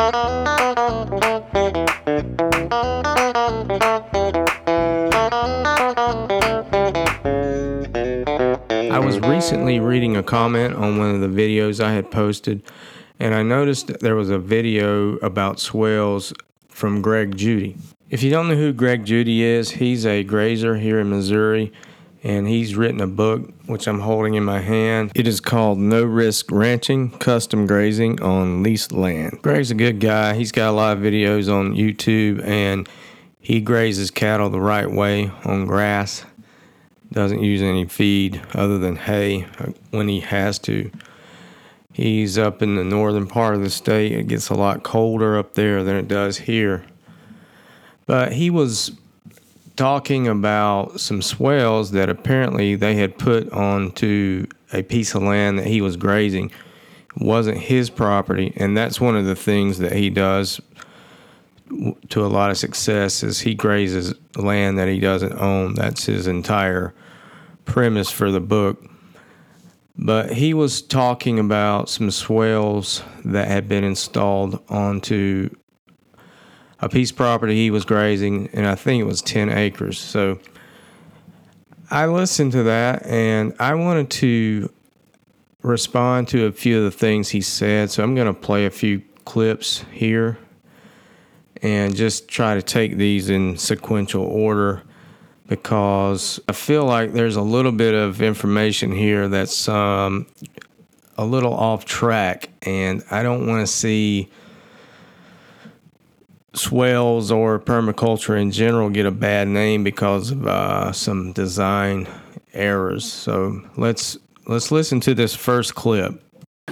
I was recently reading a comment on one of the videos I had posted, and I noticed that there was a video about swales from Greg Judy. If you don't know who Greg Judy is, he's a grazer here in Missouri, and he's written a book which I'm holding in my hand. It is called No Risk Ranching Custom Grazing on Leased Land. Greg's a good guy. He's got a lot of videos on YouTube, and he grazes cattle the right way on grass doesn't use any feed other than hay when he has to. He's up in the northern part of the state. It gets a lot colder up there than it does here. But he was talking about some swales that apparently they had put onto a piece of land that he was grazing. It wasn't his property, and that's one of the things that he does to a lot of success is he grazes land that he doesn't own. That's his entire premise for the book. But he was talking about some swales that had been installed onto a piece of property he was grazing, and I think it was 10 acres. So I listened to that and I wanted to respond to a few of the things he said. So I'm going to play a few clips here and just try to take these in sequential order because I feel like there's a little bit of information here that's um, a little off track, and I don't want to see swales or permaculture in general get a bad name because of uh, some design errors. So let's let's listen to this first clip.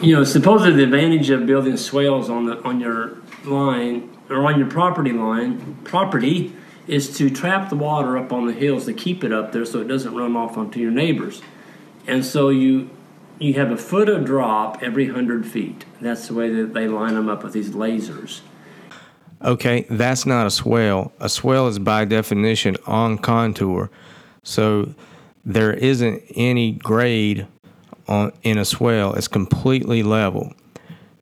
You know, supposedly the advantage of building swales on the on your line or on your property line property is to trap the water up on the hills to keep it up there so it doesn't run off onto your neighbors. And so you you have a foot of drop every hundred feet. That's the way that they line them up with these lasers. Okay, that's not a swale. A swale is by definition on contour. So there isn't any grade on in a swale. It's completely level.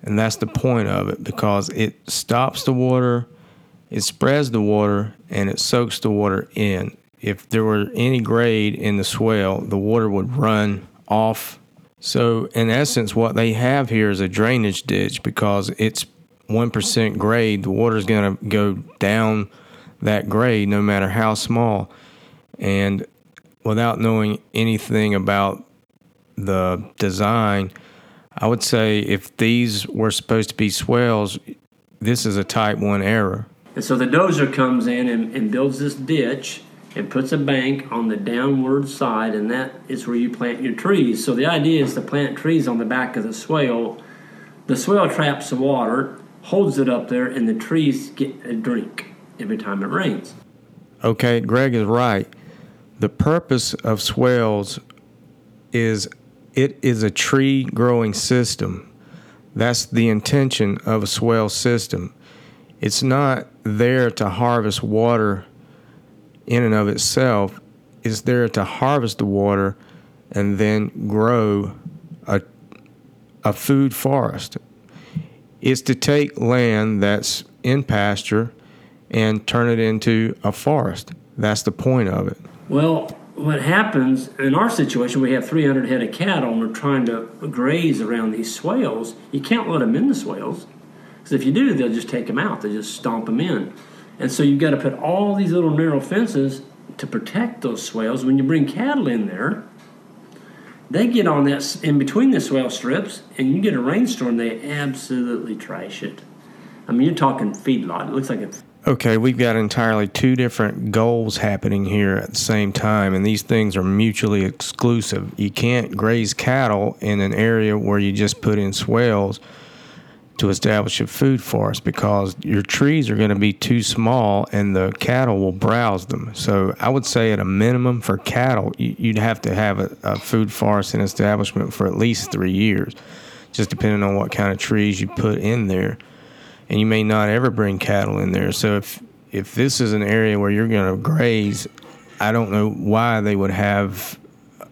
And that's the point of it because it stops the water it spreads the water and it soaks the water in. If there were any grade in the swale, the water would run off. So, in essence, what they have here is a drainage ditch because it's 1% grade. The water is going to go down that grade no matter how small. And without knowing anything about the design, I would say if these were supposed to be swales, this is a type 1 error. And so the dozer comes in and, and builds this ditch and puts a bank on the downward side, and that is where you plant your trees. So the idea is to plant trees on the back of the swale. The swale traps the water, holds it up there, and the trees get a drink every time it rains. Okay, Greg is right. The purpose of swales is it is a tree growing system. That's the intention of a swale system it's not there to harvest water in and of itself. It's there to harvest the water and then grow a, a food forest. It's to take land that's in pasture and turn it into a forest. That's the point of it. Well, what happens in our situation, we have 300 head of cattle and we're trying to graze around these swales. You can't let them in the swales because if you do, they'll just take them out. They just stomp them in. And so you've got to put all these little narrow fences to protect those swales. When you bring cattle in there, they get on that in between the swale strips, and you get a rainstorm, they absolutely trash it. I mean, you're talking feedlot. It looks like a Okay, we've got entirely two different goals happening here at the same time, and these things are mutually exclusive. You can't graze cattle in an area where you just put in swales to establish a food forest because your trees are going to be too small and the cattle will browse them. So I would say at a minimum for cattle, you'd have to have a, a food forest and establishment for at least three years, just depending on what kind of trees you put in there. And you may not ever bring cattle in there. So if if this is an area where you're going to graze, I don't know why they would have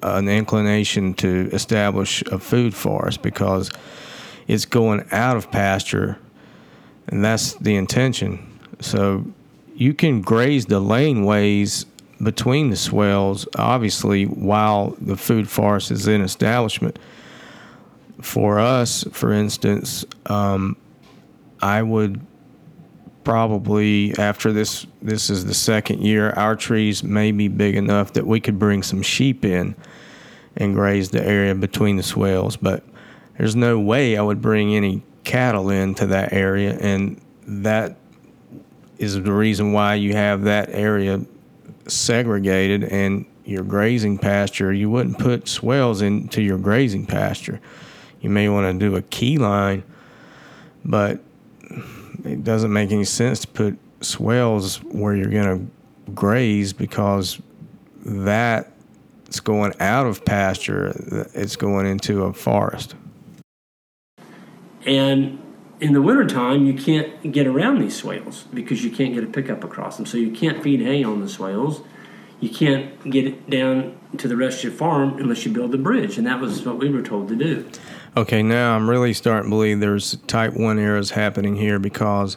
an inclination to establish a food forest because it's going out of pasture and that's the intention. So you can graze the laneways between the swales, obviously, while the food forest is in establishment. For us, for instance, um, I would probably after this this is the second year our trees may be big enough that we could bring some sheep in and graze the area between the swales but there's no way I would bring any cattle into that area and that is the reason why you have that area segregated and your grazing pasture you wouldn't put swales into your grazing pasture you may want to do a key line but it doesn't make any sense to put swales where you're going to graze because that's going out of pasture. It's going into a forest. And in the wintertime, you can't get around these swales because you can't get a pickup across them. So you can't feed hay on the swales. You can't get it down to the rest of your farm unless you build a bridge. And that was what we were told to do. Okay, now I'm really starting to believe there's type 1 errors happening here because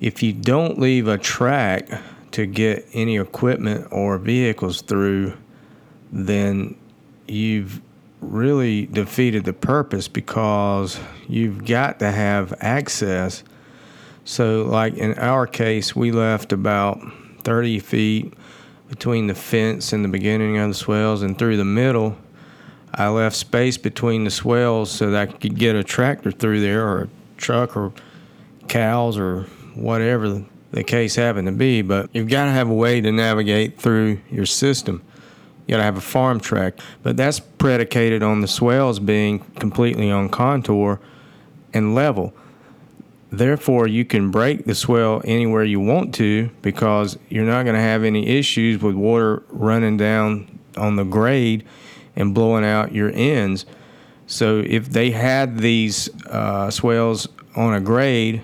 if you don't leave a track to get any equipment or vehicles through, then you've really defeated the purpose because you've got to have access. So, like in our case, we left about 30 feet between the fence and the beginning of the swales, and through the middle I left space between the swales so that I could get a tractor through there or a truck or cows or whatever the case happened to be. But you've got to have a way to navigate through your system. You got to have a farm track, but that's predicated on the swales being completely on contour and level. Therefore, you can break the swale anywhere you want to because you're not going to have any issues with water running down on the grade and blowing out your ends. So if they had these uh, swales on a grade,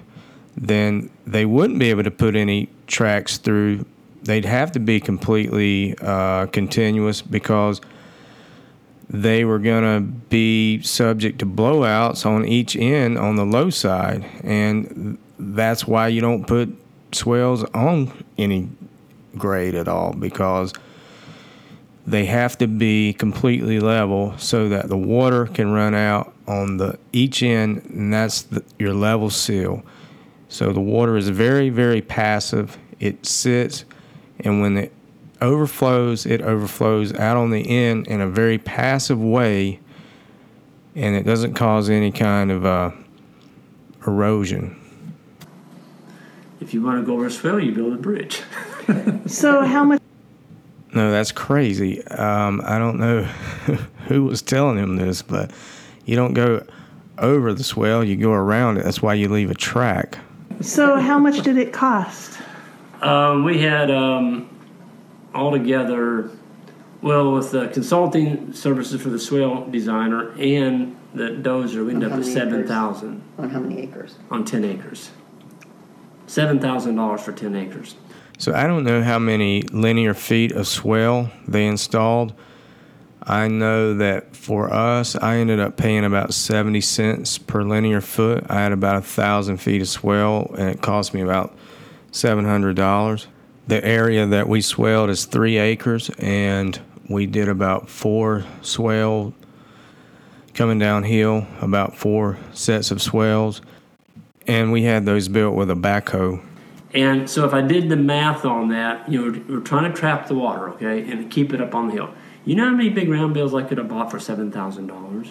then they wouldn't be able to put any tracks through. They'd have to be completely uh, continuous because they were going to be subject to blowouts on each end on the low side. And that's why you don't put swales on any grade at all because – they have to be completely level so that the water can run out on the each end, and that's the, your level seal. So the water is very, very passive. It sits, and when it overflows, it overflows out on the end in a very passive way, and it doesn't cause any kind of uh, erosion. If you want to go over a swale, you build a bridge. so how much? No, that's crazy. Um, I don't know who was telling him this, but you don't go over the swale, you go around it. That's why you leave a track. So, how much did it cost? Um, we had um, altogether, well, with the consulting services for the swale designer and the dozer, we ended up with seven thousand. On how many acres? On ten acres. Seven thousand dollars for ten acres. So I don't know how many linear feet of swale they installed. I know that for us, I ended up paying about 70 cents per linear foot. I had about a thousand feet of swale, and it cost me about $700. The area that we swaled is three acres, and we did about four swale coming downhill, about four sets of swales, and we had those built with a backhoe and so if I did the math on that, you know, we're, trying to trap the water, okay, and keep it up on the hill. You know how many big round bales I could have bought for seven thousand dollars?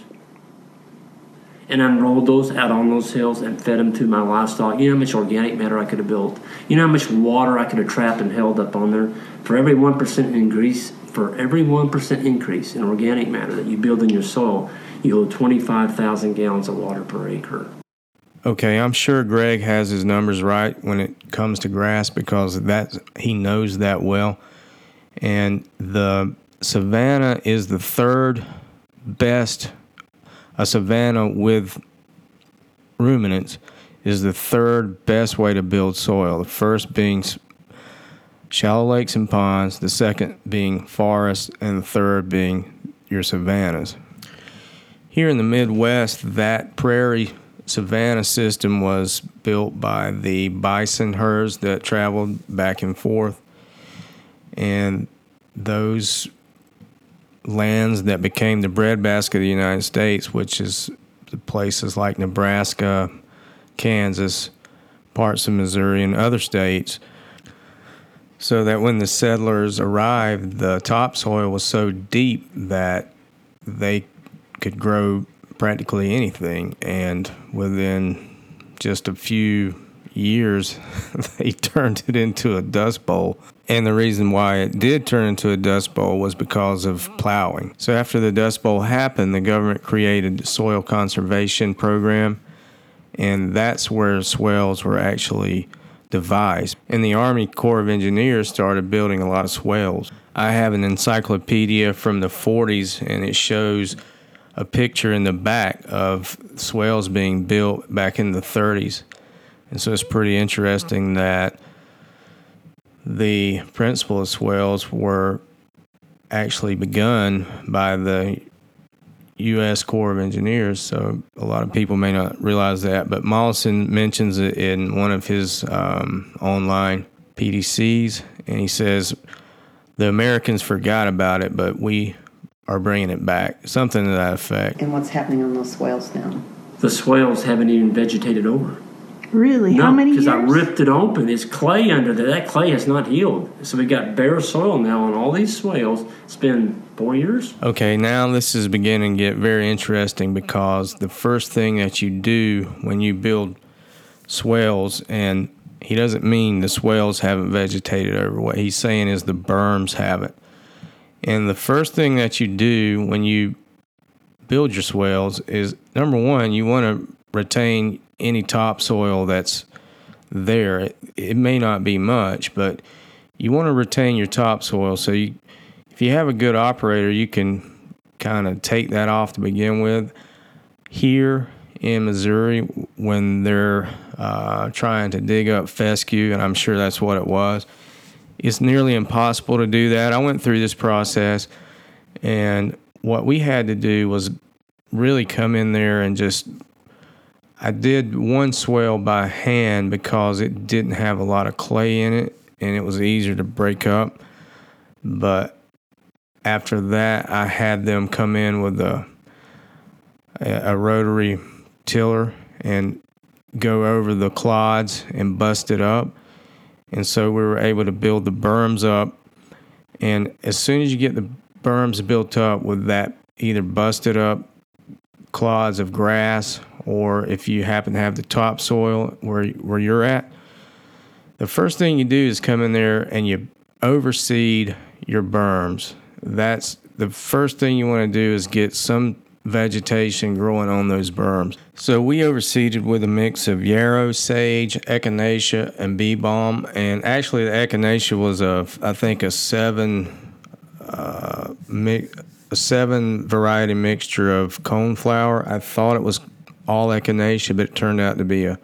And unrolled those out on those hills and fed them to my livestock. You know how much organic matter I could have built. You know how much water I could have trapped and held up on there. For every one percent increase, for every one percent increase in organic matter that you build in your soil, you hold twenty-five thousand gallons of water per acre. Okay, I'm sure Greg has his numbers right when it comes to grass because that he knows that well. And the savanna is the third best. A savanna with ruminants is the third best way to build soil. The first being shallow lakes and ponds, the second being forests, and the third being your savannas. Here in the Midwest, that prairie Savannah system was built by the bison herds that traveled back and forth. And those lands that became the breadbasket of the United States, which is places like Nebraska, Kansas, parts of Missouri, and other states. So that when the settlers arrived, the topsoil was so deep that they could grow practically anything. And within just a few years, they turned it into a dust bowl. And the reason why it did turn into a dust bowl was because of plowing. So after the dust bowl happened, the government created the soil conservation program, and that's where swales were actually devised. And the Army Corps of Engineers started building a lot of swales. I have an encyclopedia from the 40s, and it shows a picture in the back of swales being built back in the 30s. And so it's pretty interesting that the principle of swales were actually begun by the U.S. Corps of Engineers. So a lot of people may not realize that, but Mollison mentions it in one of his um, online PDCs, and he says the Americans forgot about it, but we are bringing it back. Something to that effect. And what's happening on those swales now? The swales haven't even vegetated over. Really? How many years? because I ripped it open. There's clay under there. That clay has not healed. So we got bare soil now on all these swales. It's been four years. Okay, now this is beginning to get very interesting because the first thing that you do when you build swales, and he doesn't mean the swales haven't vegetated over. What he's saying is the berms haven't. And the first thing that you do when you build your swales is number one, you want to retain any topsoil that's there. It, it may not be much, but you want to retain your topsoil. So you, if you have a good operator, you can kind of take that off to begin with. Here in Missouri, when they're uh, trying to dig up fescue, and I'm sure that's what it was, it's nearly impossible to do that. I went through this process, and what we had to do was really come in there and just I did one swale by hand because it didn't have a lot of clay in it and it was easier to break up. But after that, I had them come in with a a rotary tiller and go over the clods and bust it up. And so we were able to build the berms up. And as soon as you get the berms built up with that either busted up clods of grass or if you happen to have the topsoil where where you're at, the first thing you do is come in there and you overseed your berms. That's the first thing you want to do is get some vegetation growing on those berms. So we overseeded with a mix of yarrow, sage, echinacea, and bee balm. And actually, the echinacea was a, I think, a seven, uh, a seven variety mixture of coneflower. I thought it was all echinacea, but it turned out to be a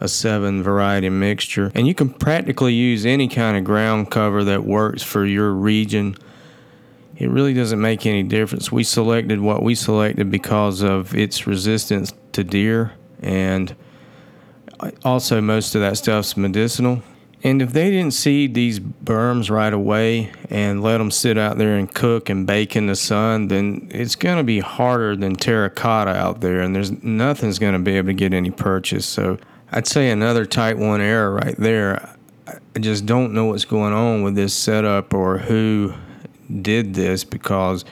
a seven variety mixture. And you can practically use any kind of ground cover that works for your region. It really doesn't make any difference. We selected what we selected because of its resistance to deer, and also most of that stuff's medicinal. And if they didn't seed these berms right away and let them sit out there and cook and bake in the sun, then it's going to be harder than terracotta out there, and there's nothing's going to be able to get any purchase. So I'd say another type one error right there. I just don't know what's going on with this setup or who did this because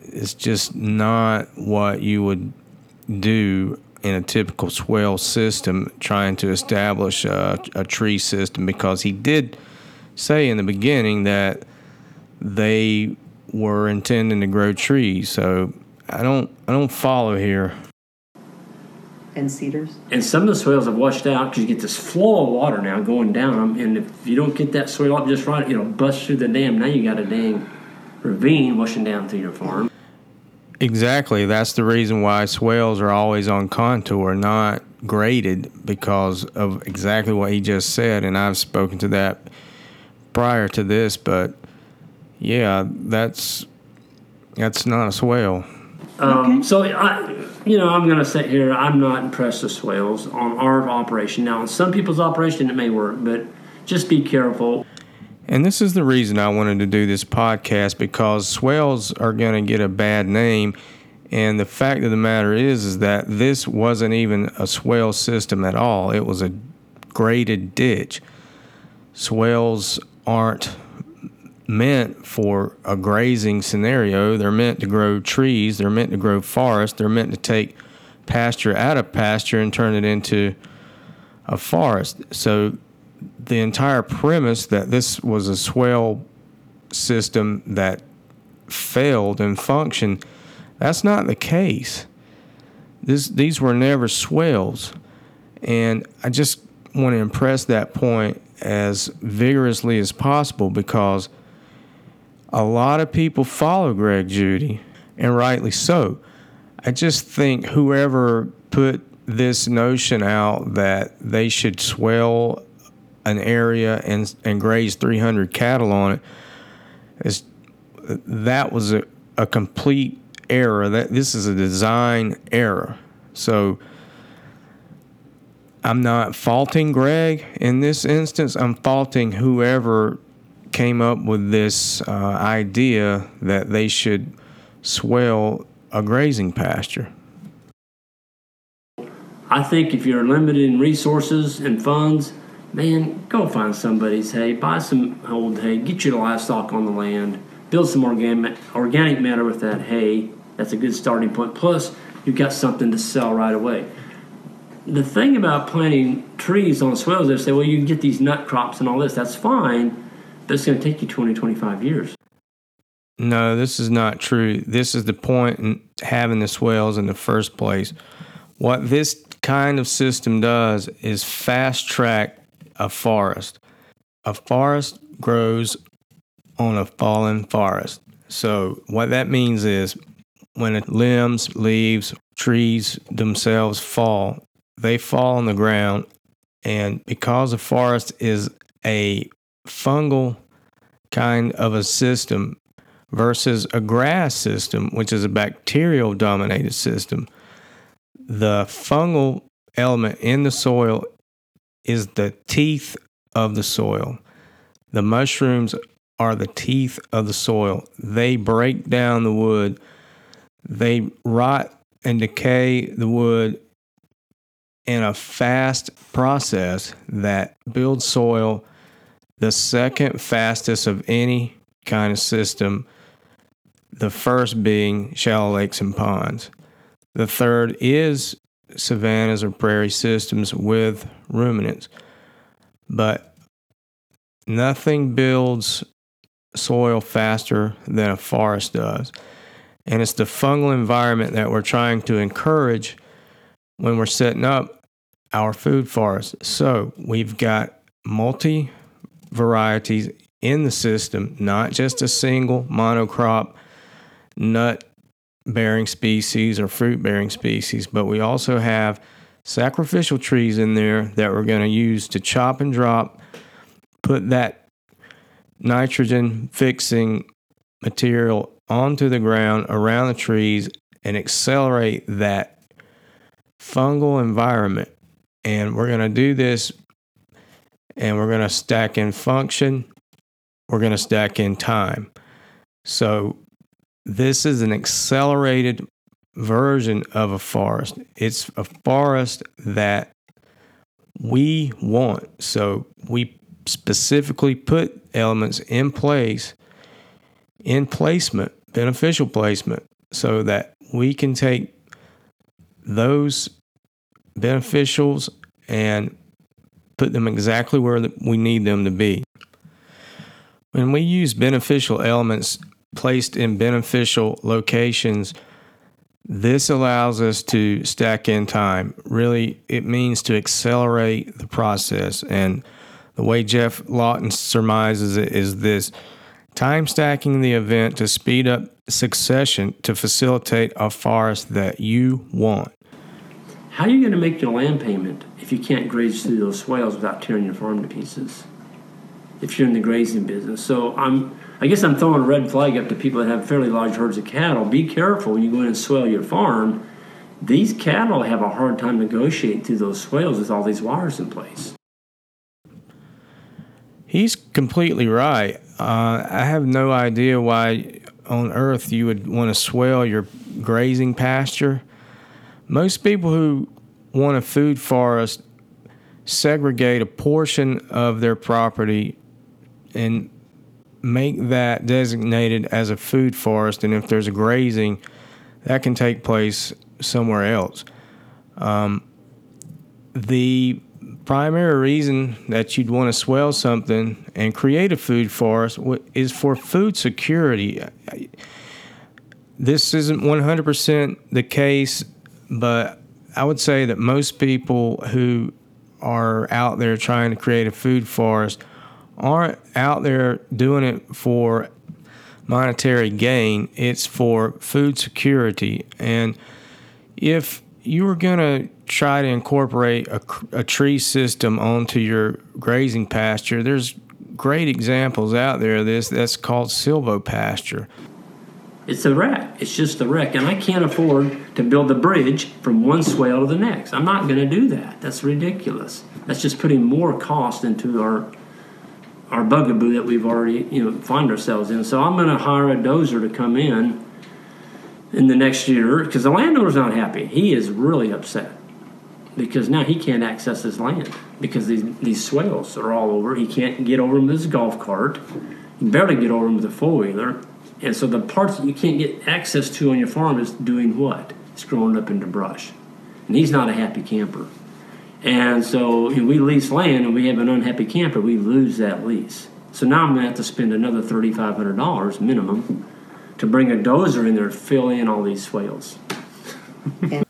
it's just not what you would do in a typical swale system trying to establish a, a, tree system because he did say in the beginning that they were intending to grow trees. So I don't I don't follow here. And cedars. And some of the swales have washed out because you get this flow of water now going down them, and if you don't get that swale up just right, it'll bust through the dam. Now you got a dang ravine washing down through your farm. Exactly. That's the reason why swales are always on contour, not graded, because of exactly what he just said. And I've spoken to that prior to this, but yeah, that's that's not a swale. Um, okay. So I, you know, I'm going to sit here. I'm not impressed with swales on our operation. Now, on some people's operation, it may work, but just be careful. And this is the reason I wanted to do this podcast because swales are going to get a bad name. And the fact of the matter is, is that this wasn't even a swale system at all. It was a graded ditch. Swales aren't meant for a grazing scenario. They're meant to grow trees. They're meant to grow forest. They're meant to take pasture out of pasture and turn it into a forest. So the entire premise that this was a swale system that failed and functioned, that's not the case. This, these were never swales. And I just want to impress that point as vigorously as possible because a lot of people follow Greg Judy, and rightly so. I just think whoever put this notion out that they should swale an area and and graze 300 cattle on it is that was a, a complete error. That this is a design error. So I'm not faulting Greg in this instance. I'm faulting whoever came up with this uh, idea that they should swale a grazing pasture. I think if you're limited in resources and funds, man, go find somebody's hay, buy some old hay, get your livestock on the land, build some organic organic matter with that hay. That's a good starting point. Plus, you've got something to sell right away the thing about planting trees on swales, they say, well, you can get these nut crops and all this. That's fine, but it's going to take you 20, 25 years. No, this is not true. This is the point in having the swales in the first place. What this kind of system does is fast track a forest. A forest grows on a fallen forest. So, what that means is when limbs, leaves, trees themselves fall, they fall on the ground. And because a forest is a fungal kind of a system versus a grass system, which is a bacterial dominated system, the fungal element in the soil is the teeth of the soil. The mushrooms are the teeth of the soil. They break down the wood, they rot and decay the wood in a fast process that builds soil the second fastest of any kind of system, the first being shallow lakes and ponds. The third is savannas or prairie systems with ruminants. But nothing builds soil faster than a forest does. And it's the fungal environment that we're trying to encourage when we're setting up our food forest. So we've got multi varieties in the system, not just a single monocrop nut bearing species or fruit bearing species, but we also have sacrificial trees in there that we're going to use to chop and drop, put that nitrogen fixing material onto the ground around the trees and accelerate that fungal environment and we're going to do this and we're going to stack in function. We're going to stack in time. So this is an accelerated version of a forest. It's a forest that we want. So we specifically put elements in place, in placement, beneficial placement, so that we can take those beneficials and put them exactly where we need them to be. When we use beneficial elements placed in beneficial locations, this allows us to stack in time. Really, it means to accelerate the process. And the way Geoff Lawton surmises it is this time stacking the event to speed up succession to facilitate a forest that you want. How are you going to make your land payment if you can't graze through those swales without tearing your farm to pieces? If you're in the grazing business, so I'm, I guess I'm throwing a red flag up to people that have fairly large herds of cattle. Be careful when you go in and swale your farm. these cattle have a hard time negotiating through those swales with all these wires in place. He's completely right. Uh, I have no idea why on earth you would want to swale your grazing pasture. Most people who want a food forest segregate a portion of their property and make that designated as a food forest. And if there's a grazing, that can take place somewhere else. Um, the primary reason that you'd want to swale something and create a food forest is for food security. This isn't 100% the case, but I would say that most people who are out there trying to create a food forest aren't out there doing it for monetary gain, it's for food security. And if you were going to try to incorporate a, a, tree system onto your grazing pasture, there's great examples out there of this that's called silvopasture. It's a wreck. It's just a wreck. And I can't afford to build a bridge from one swale to the next. I'm not going to do that. That's ridiculous. That's just putting more cost into our our bugaboo that we've already you know find ourselves in. So I'm going to hire a dozer to come in in the next year because the landowner's not happy. He is really upset because now he can't access his land because these these swales are all over. He can't get over them with his golf cart. He barely get over them with a four wheeler. And so the parts that you can't get access to on your farm is doing what? It's growing up into brush. And he's not a happy camper. And so you know, we lease land and we have an unhappy camper, we lose that lease. So now I'm going to have to spend another $3,500 minimum to bring a dozer in there to fill in all these swales.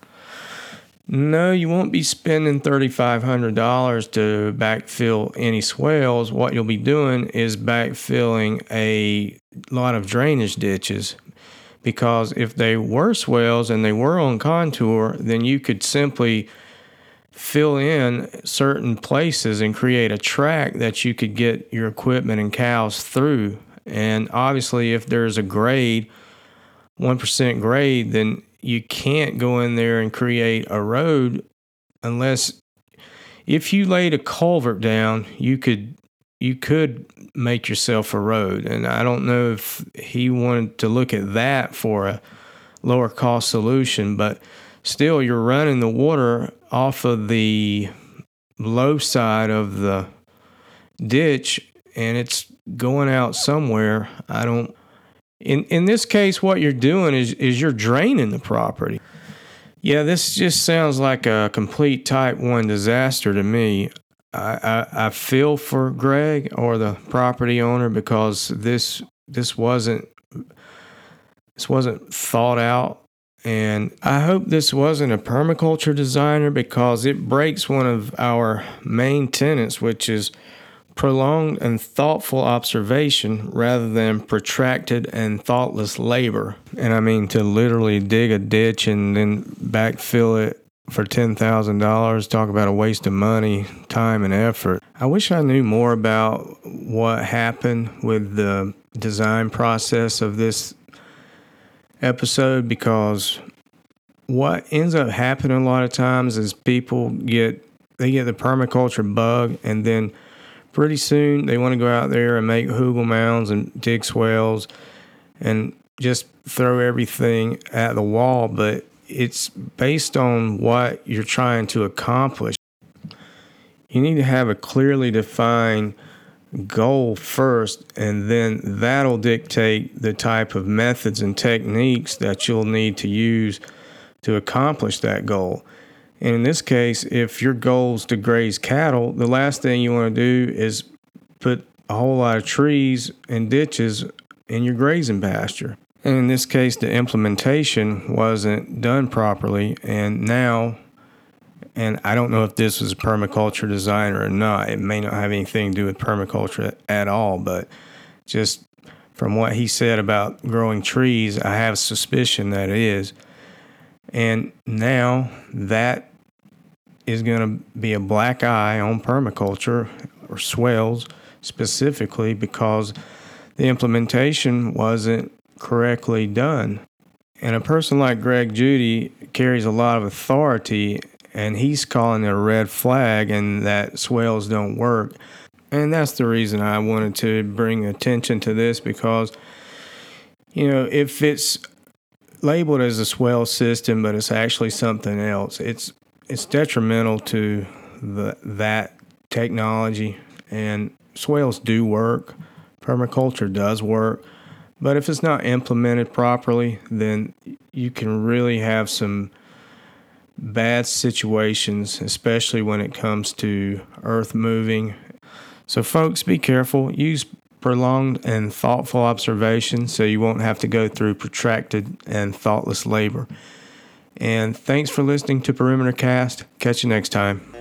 no, you won't be spending $3,500 to backfill any swales. What you'll be doing is backfilling a lot of drainage ditches because if they were swales and they were on contour, then you could simply fill in certain places and create a track that you could get your equipment and cows through. And obviously, if there's a grade, 1% grade, then you can't go in there and create a road unless if you laid a culvert down, you could you could make yourself a road. And I don't know if he wanted to look at that for a lower cost solution, but still you're running the water off of the low side of the ditch and it's going out somewhere. I don't in in this case what you're doing is is you're draining the property. Yeah, this just sounds like a complete type 1 disaster to me. I, I, I feel for Greg or the property owner because this this wasn't this wasn't thought out and I hope this wasn't a permaculture designer because it breaks one of our main tenets, which is prolonged and thoughtful observation rather than protracted and thoughtless labor. And I mean to literally dig a ditch and then backfill it for $10,000. Talk about a waste of money, time, and effort. I wish I knew more about what happened with the design process of this episode because what ends up happening a lot of times is people get they get the permaculture bug and then pretty soon they want to go out there and make hugel mounds and dig swales and just throw everything at the wall but it's based on what you're trying to accomplish. You need to have a clearly defined goal first, and then that'll dictate the type of methods and techniques that you'll need to use to accomplish that goal. And in this case, if your goal is to graze cattle, the last thing you want to do is put a whole lot of trees and ditches in your grazing pasture. And in this case, the implementation wasn't done properly, and now and I don't know if this was a permaculture designer or not. It may not have anything to do with permaculture at all, but just from what he said about growing trees, I have suspicion that it is. And now that is going to be a black eye on permaculture or swales specifically because the implementation wasn't correctly done. And a person like Greg Judy carries a lot of authority, and he's calling it a red flag and that swales don't work. And that's the reason I wanted to bring attention to this because, you know, if it's labeled as a swale system, but it's actually something else, it's it's detrimental to the that technology. And swales do work, permaculture does work, but if it's not implemented properly, then you can really have some bad situations, especially when it comes to earth moving. So, folks, be careful. Use prolonged and thoughtful observation so you won't have to go through protracted and thoughtless labor. And thanks for listening to Perimeter Cast. Catch you next time.